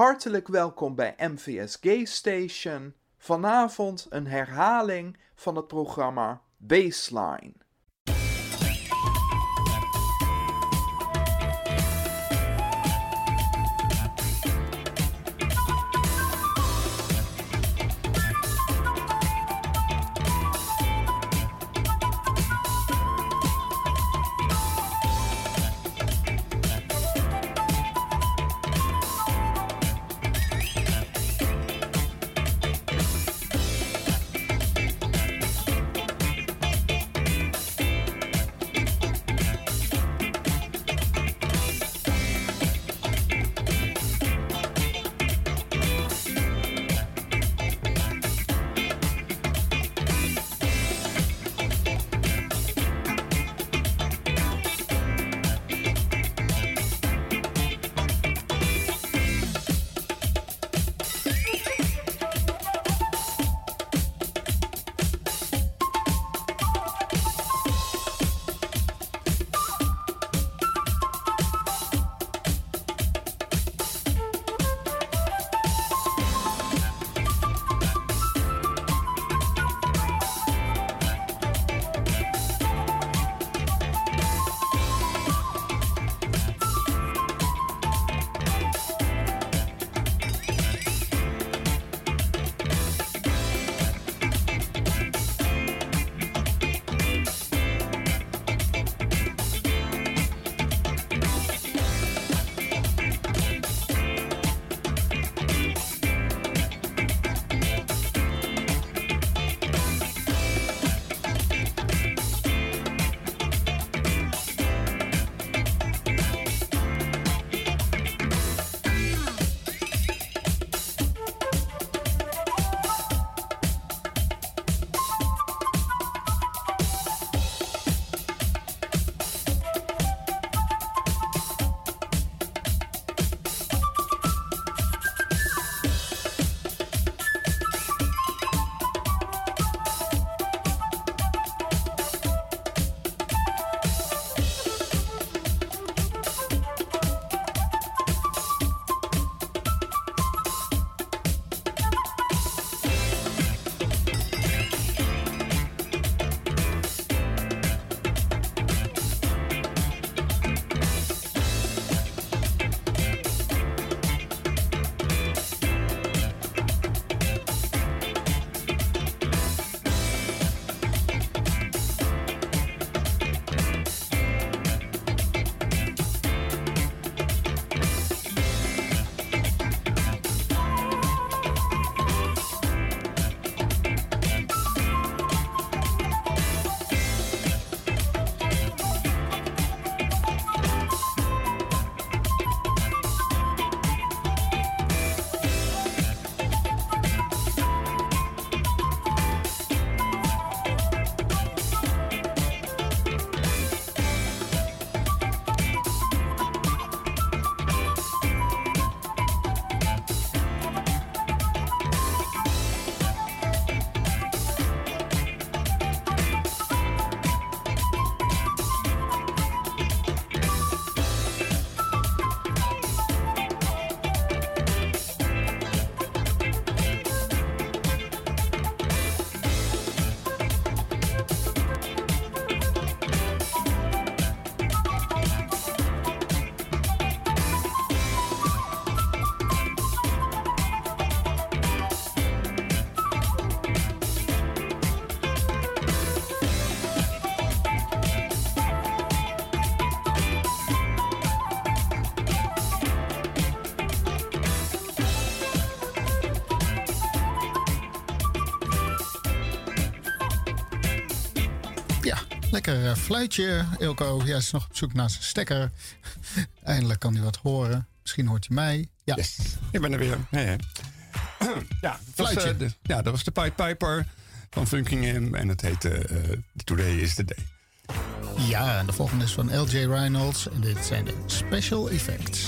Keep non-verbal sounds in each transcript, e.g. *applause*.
Hartelijk welkom bij MVS Gay Station. Vanavond een herhaling van het programma Baseline. Lekker uh, fluitje, Ilko. Ja, is nog op zoek naar zijn stekker. *laughs* Eindelijk kan hij wat horen. Misschien hoort hij mij. Ja, yes. ik ben er weer. Ja, ja. *clears throat* ja, fluitje. Was, uh, de, ja, dat was de Pied Piper van Funking M. En het heette uh, Today is the Day. Ja, en de volgende is van LJ Reynolds. En dit zijn de Special. Effects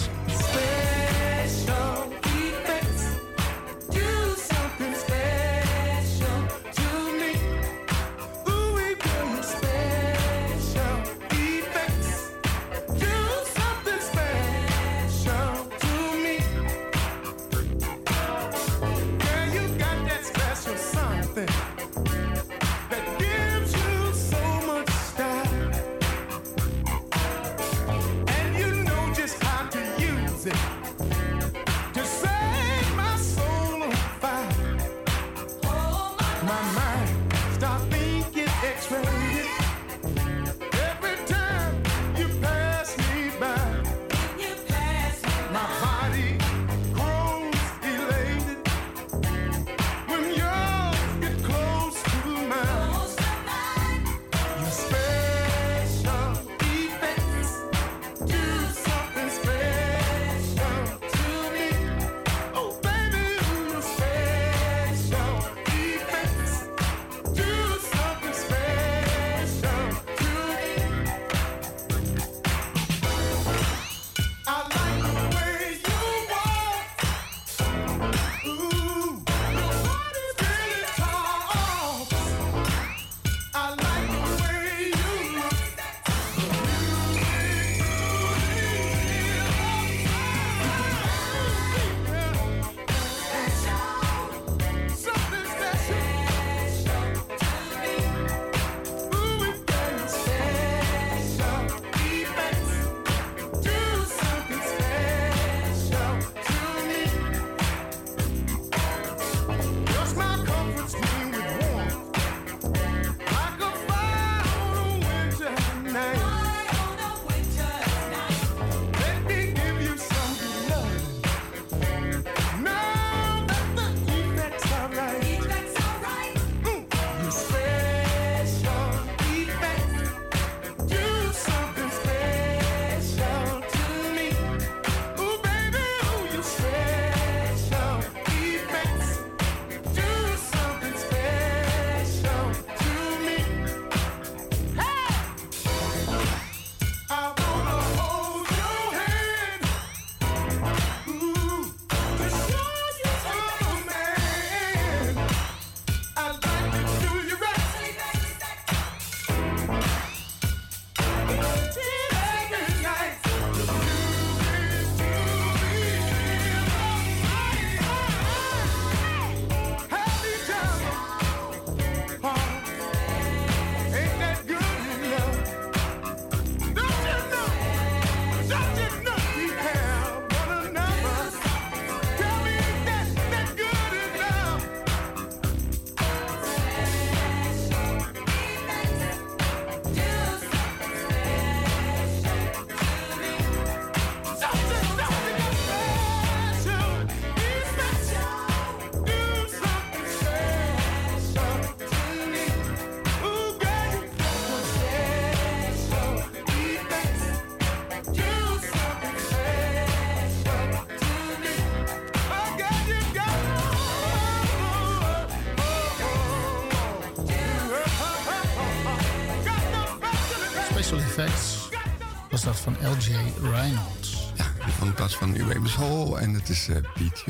van Uwe Hall en het is Beat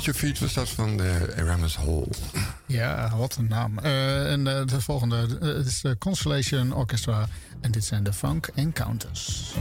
Future Feet was dat van de Aramis Hall. Ja, wat een naam. Uh, en uh, de volgende uh, is de Constellation Orchestra. En dit zijn de Funk Encounters.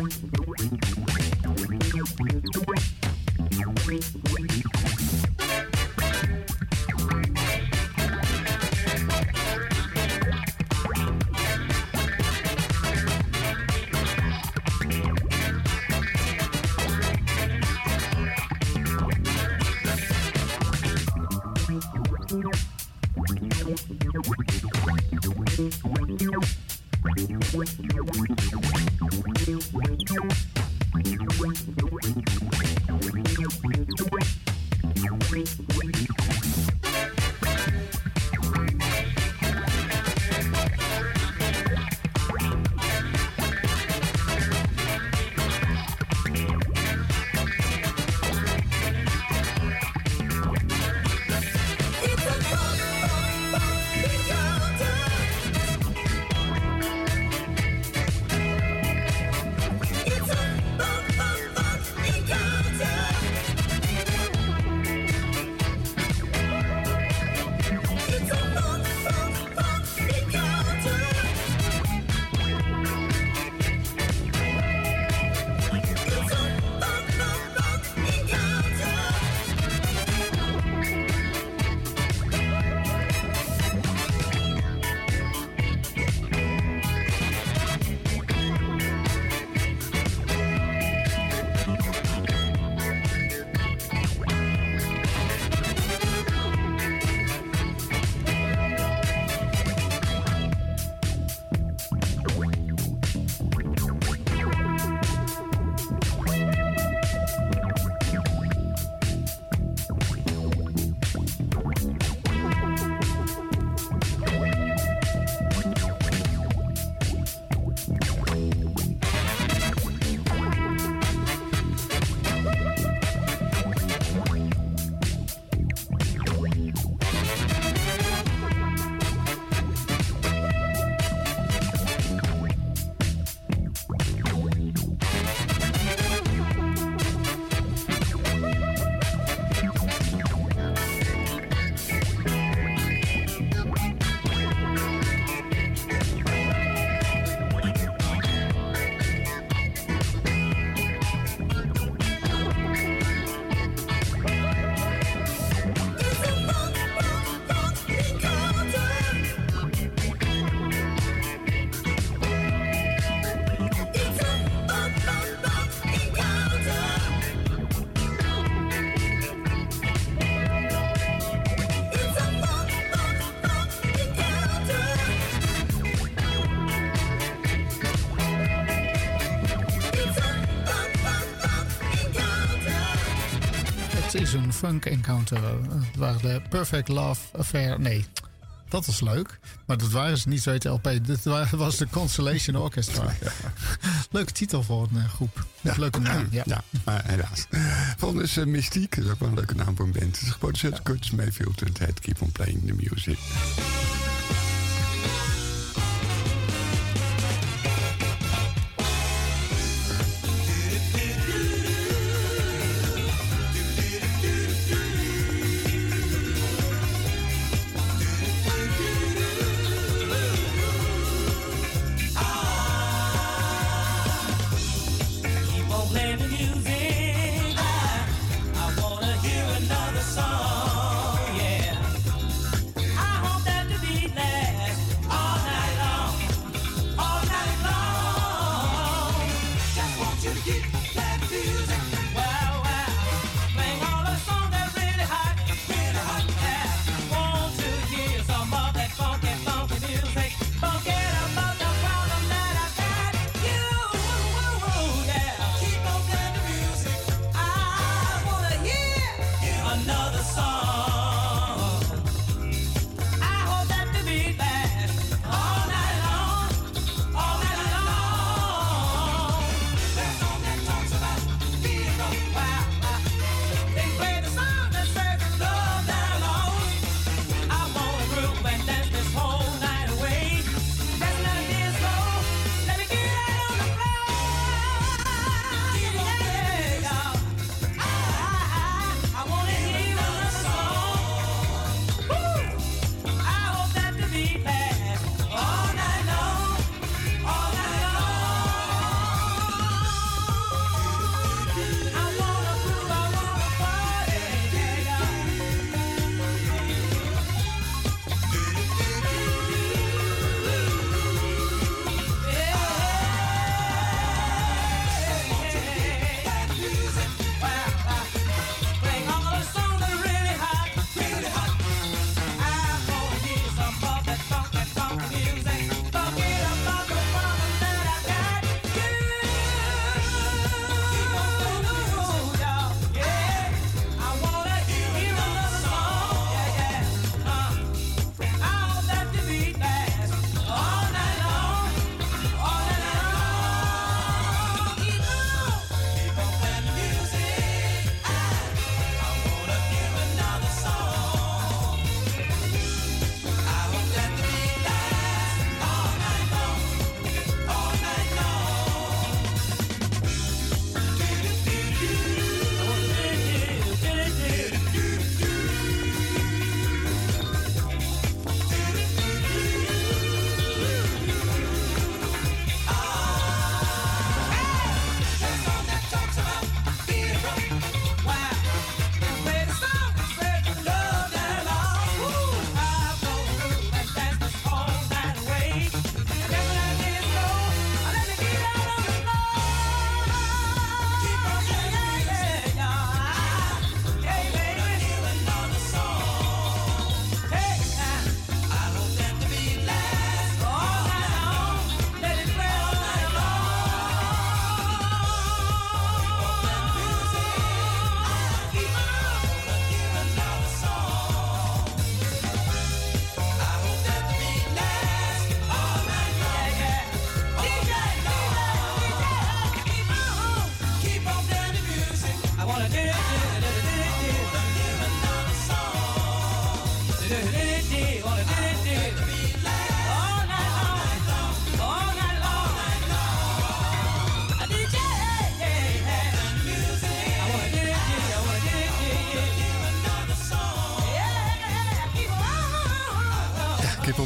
Thank you. Dat is een funk encounter. Het waren de Perfect Love Affair. Nee, dat was leuk. Maar dat waren ze niet zo het LP. Dit was de Constellation Orchestra. *laughs* Leuke titel voor een eh, groep. Leuke naam, ja. ja maar helaas. Volgende is uh, Mystiek. Dat is ook wel een leuke naam voor een band. Het is geproduceerd door Curtis Mayfield en het heet Keep on Playing the Music.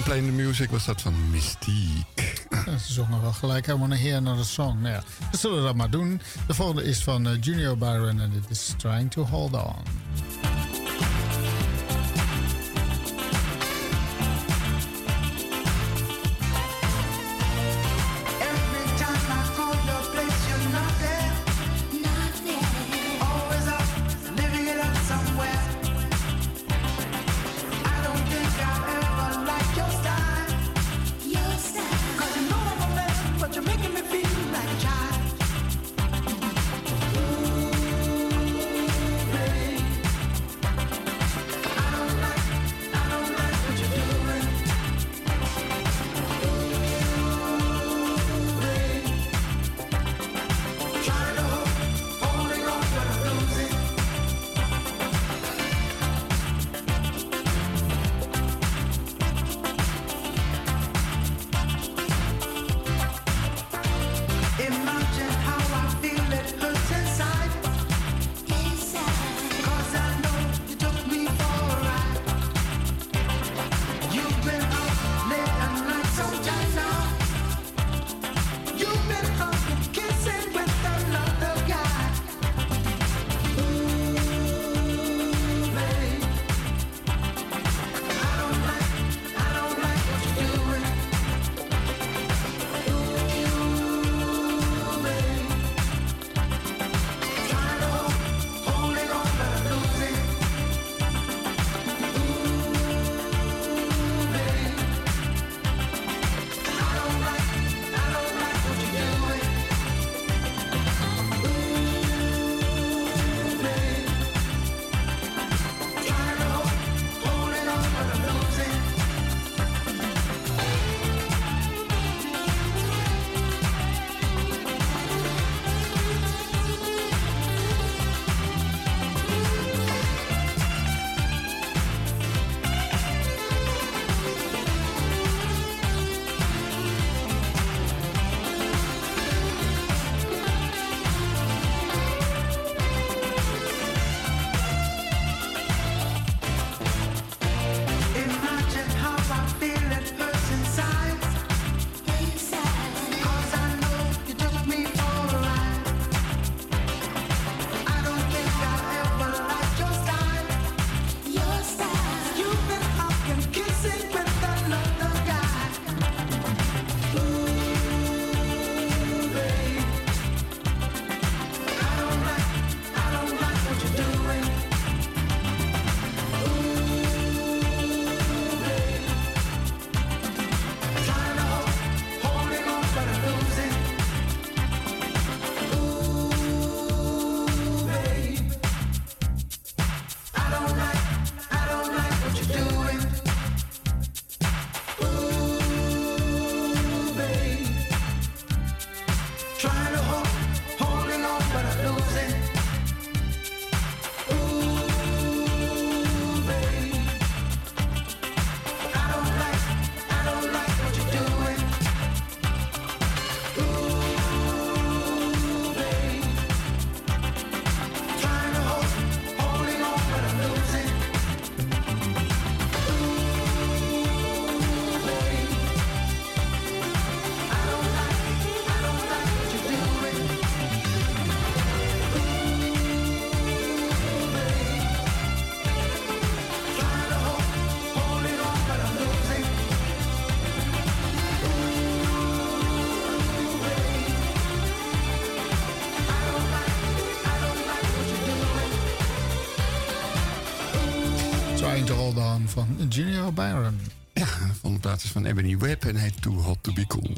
Playing the Music was dat van Mystique. ze zongen wel gelijk helemaal een heer naar de song. Nou ja, we zullen dat maar doen. De volgende is van uh, Junior Byron en it is Trying to Hold On. Junior Byron. Ja, de volgende plaats van Ebony Webb en heet Too Hot To Be Cool.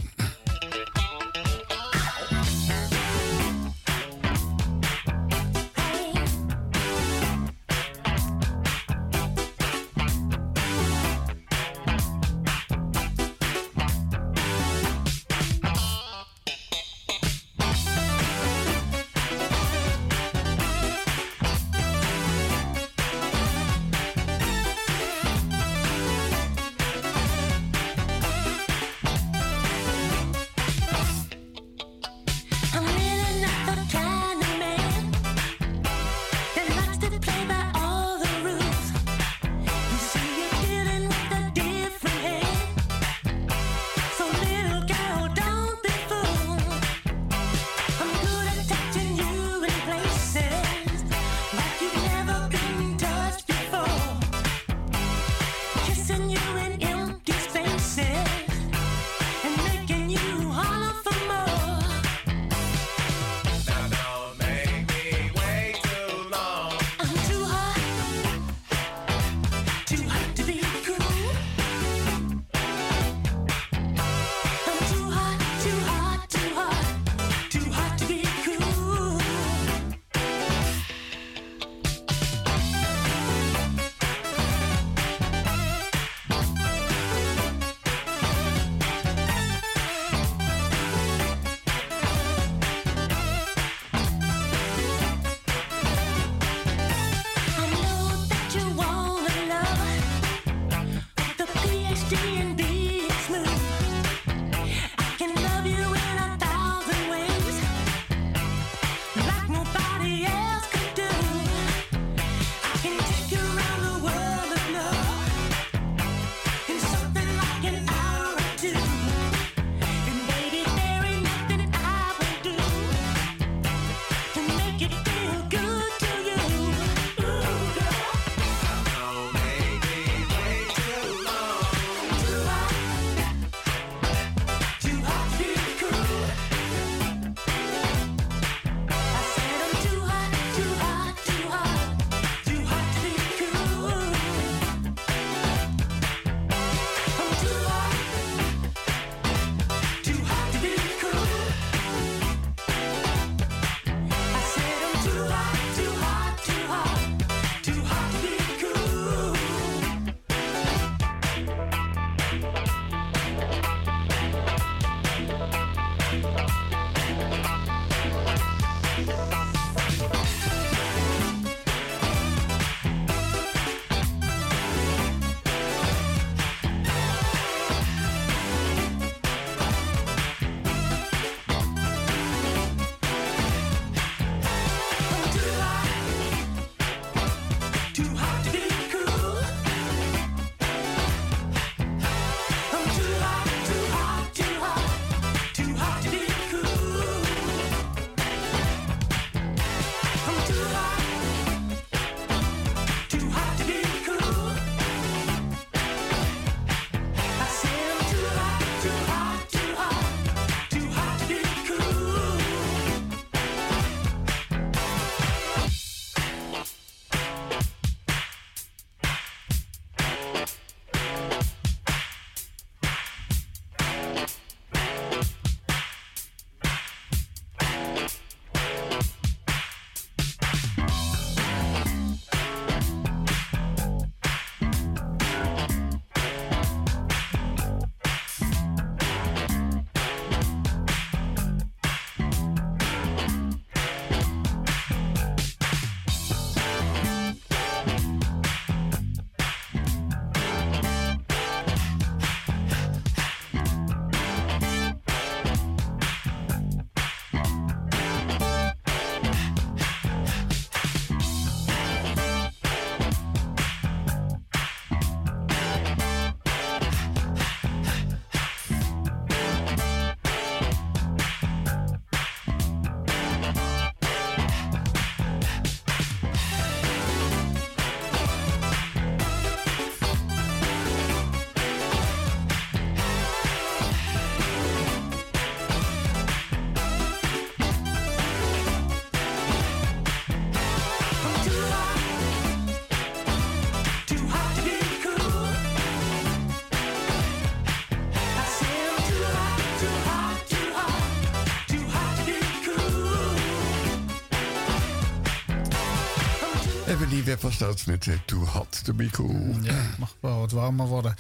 Web was dat met uh, Too Hot To Be Cool. Ja, mag wel wat warmer worden.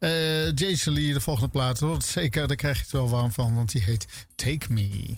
Uh, Jason Lee, de volgende plaat. Zeker, daar krijg je het wel warm van, want die heet Take Me.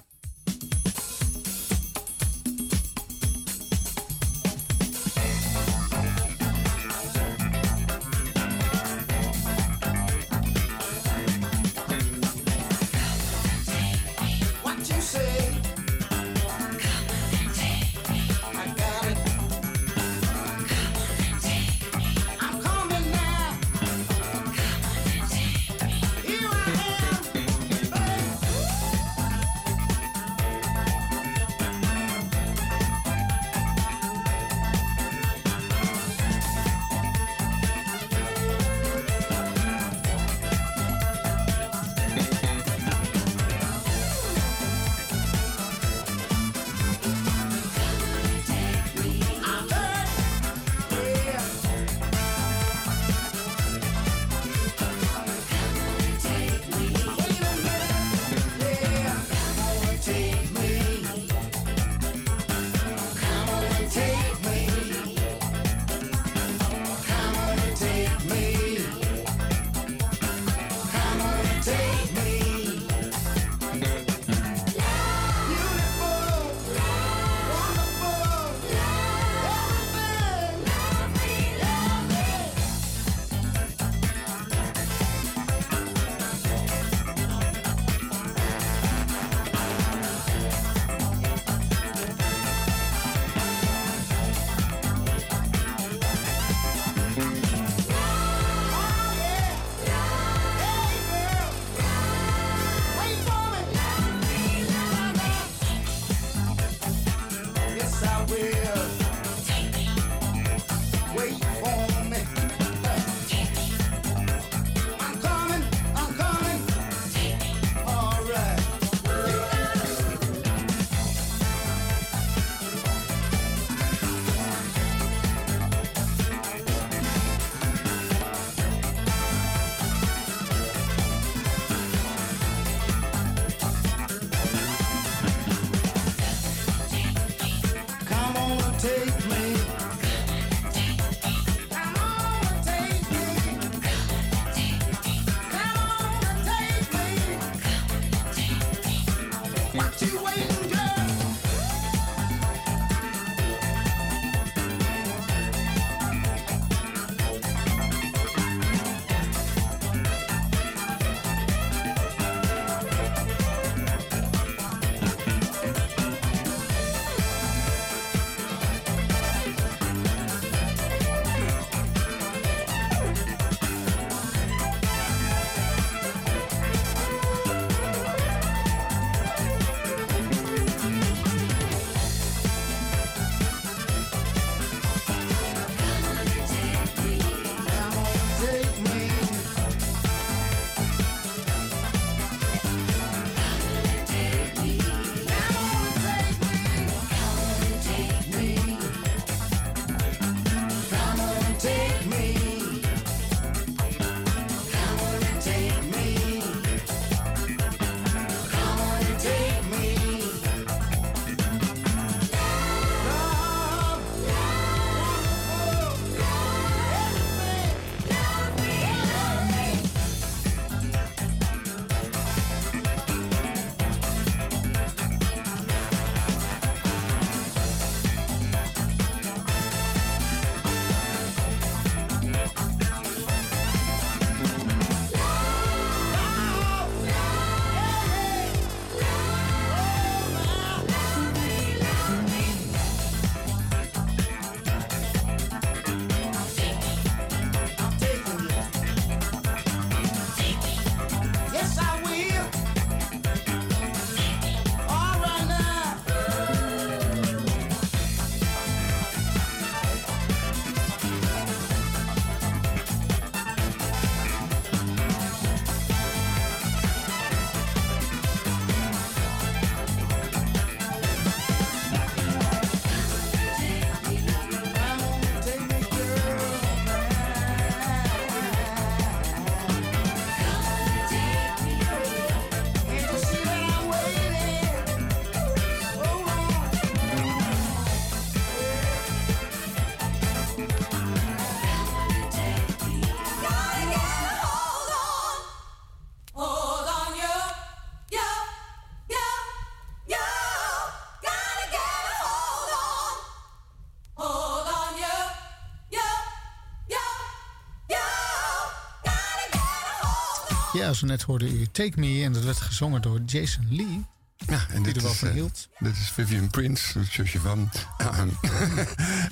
Ja, zo net hoorde u Take Me en dat werd gezongen door Jason Lee. Ja, en Die dit er wel is, van eh, hield. dit is Vivian Prince, het zusje van. *laughs*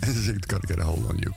en ze zingt Gotta Get a Hold on You.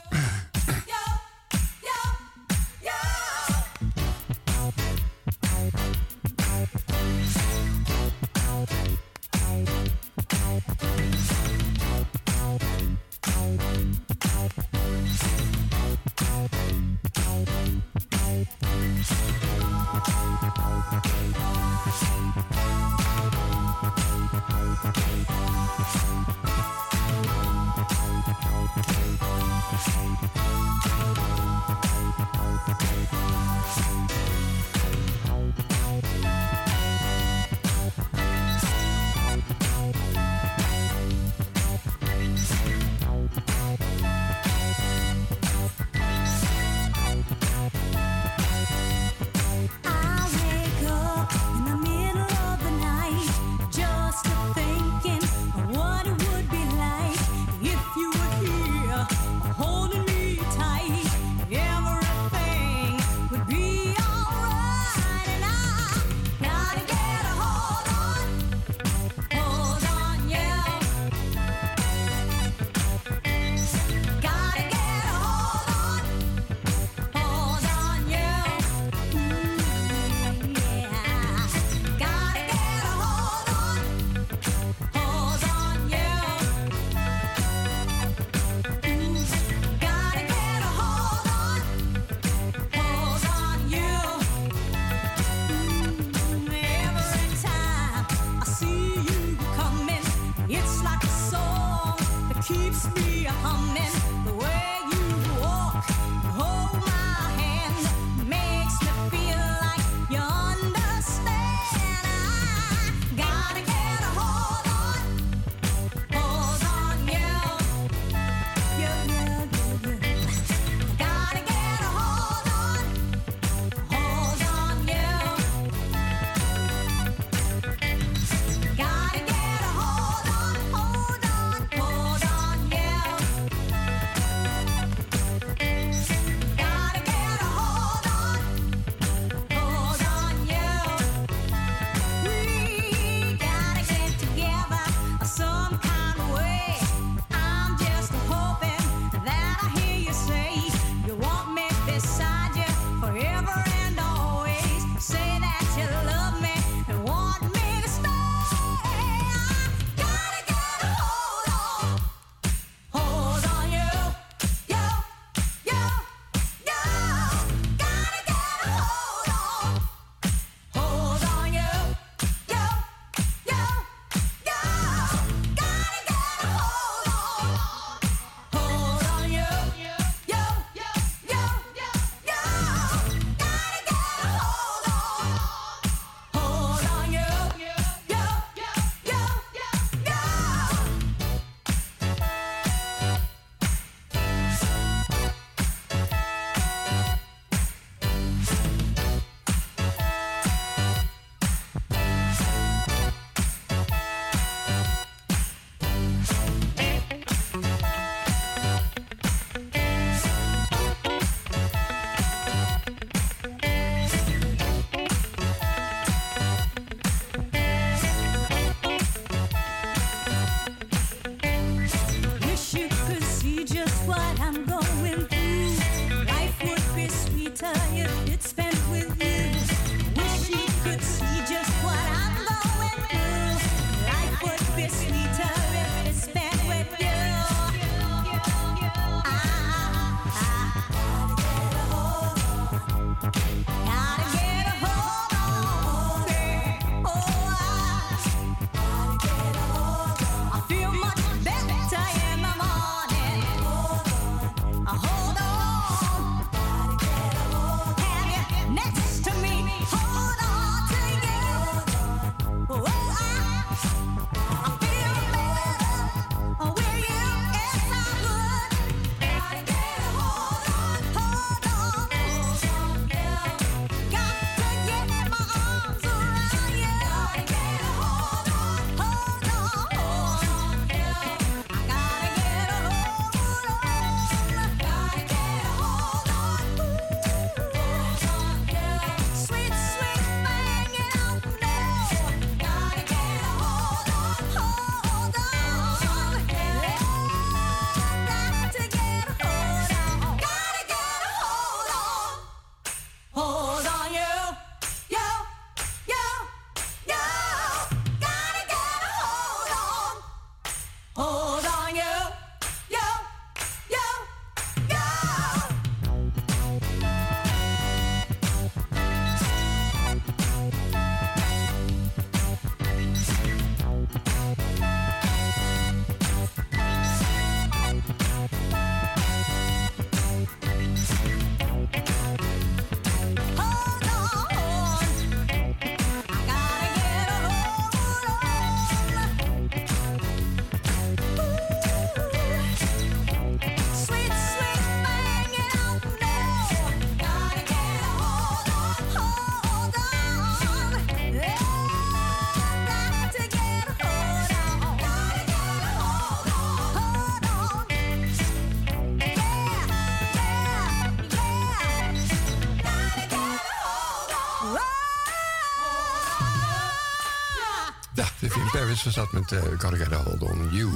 Ja, Vivian Paris was dat met uh, a Hold on You.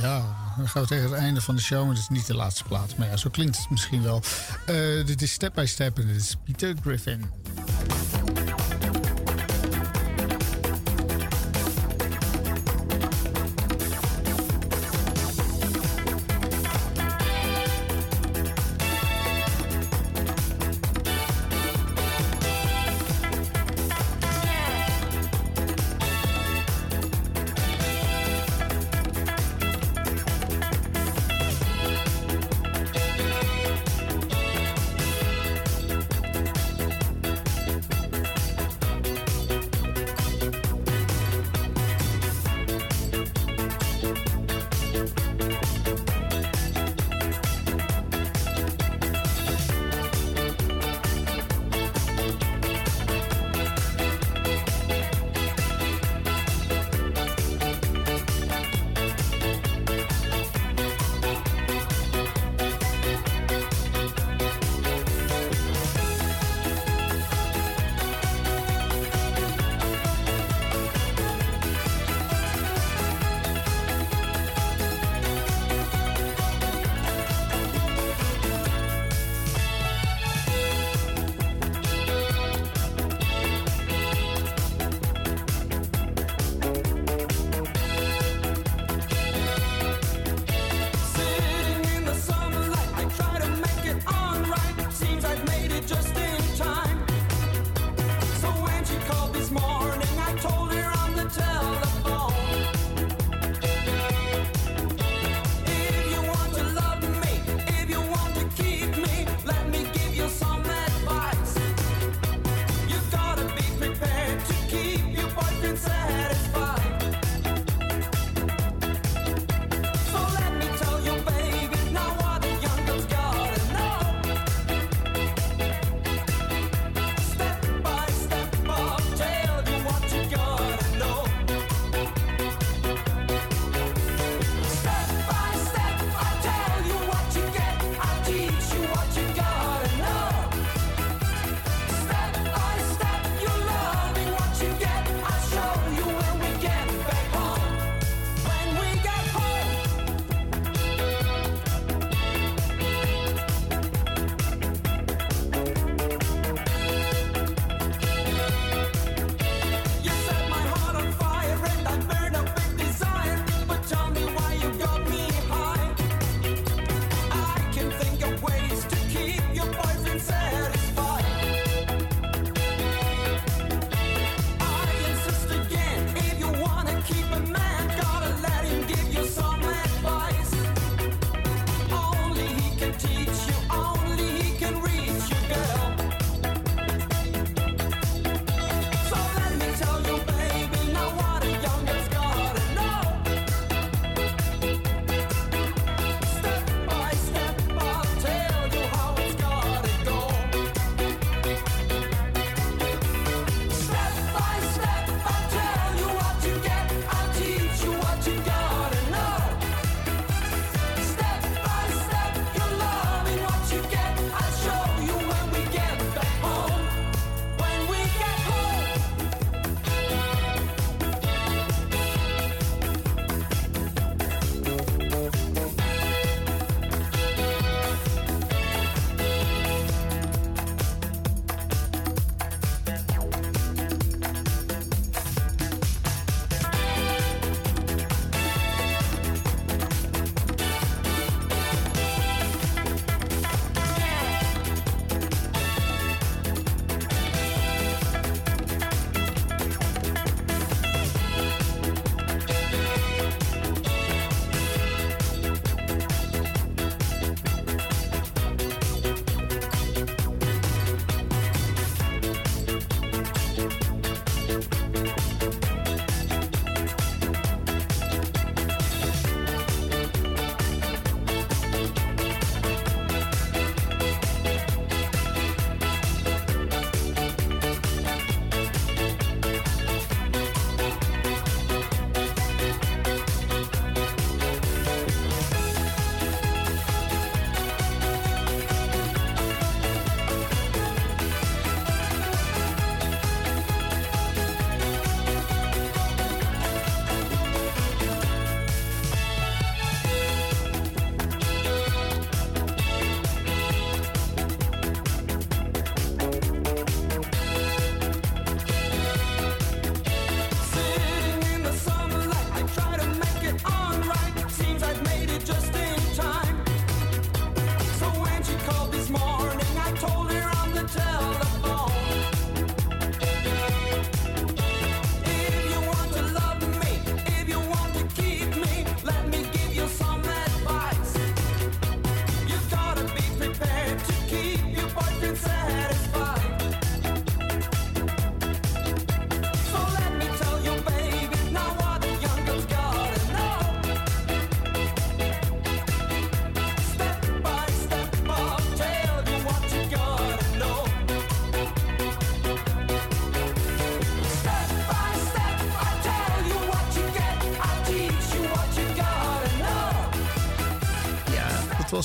Ja, dan gaan we tegen het einde van de show. Maar het is niet de laatste plaats. Maar ja, zo klinkt het misschien wel. Uh, dit is Step by Step en dit is Peter Griffin.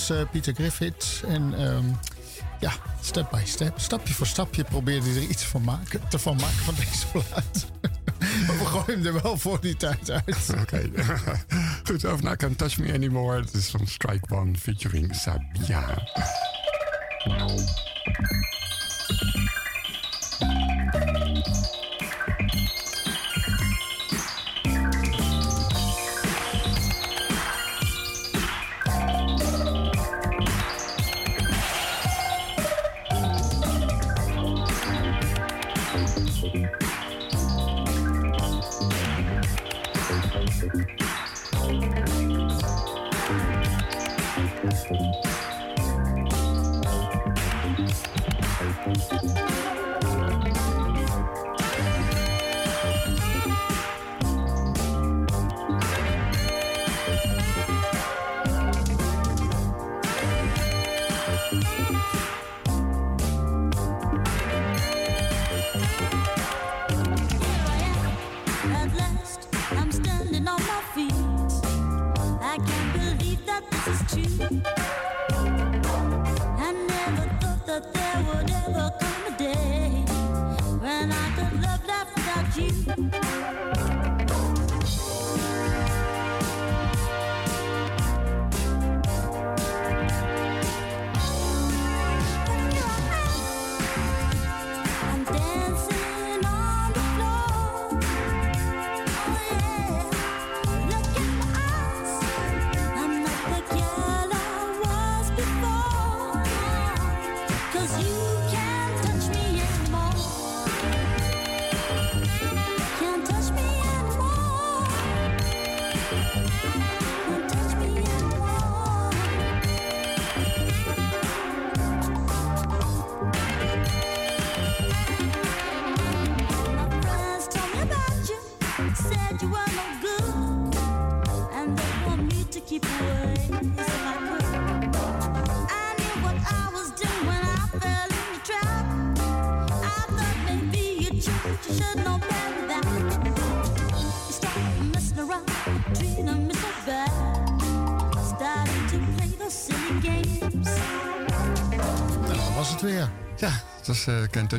Was uh, Peter Griffith. En um, ja, step by step, stapje voor stapje probeerde er iets van maken, te van maken van deze plaat. *laughs* we gooien hem er wel voor die tijd uit. *laughs* Oké. Goed, over naar Can't Touch Me Anymore. Het is van Strike One featuring Sabia.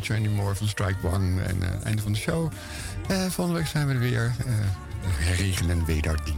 Touch Anymore van Strike One. En uh, einde van de show. Uh, volgende week zijn we er weer. Uh, regen en wederdienende.